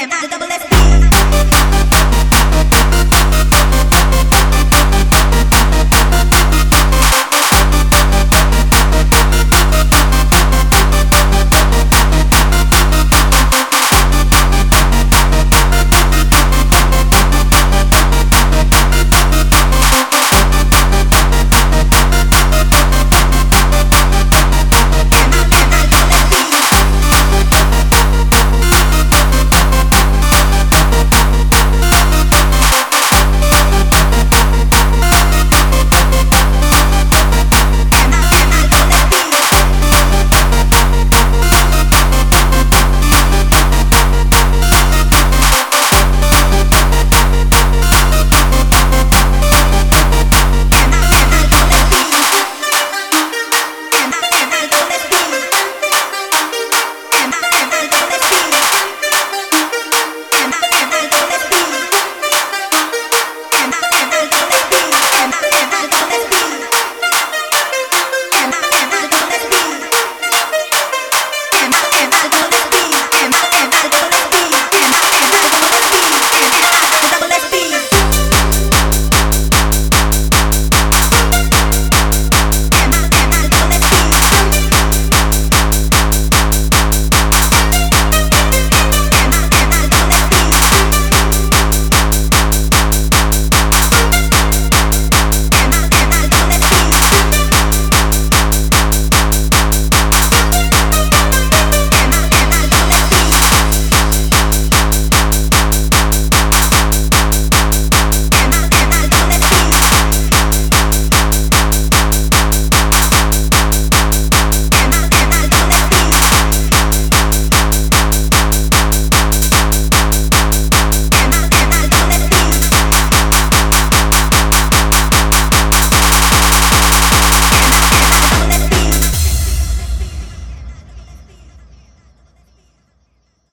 Jam, the double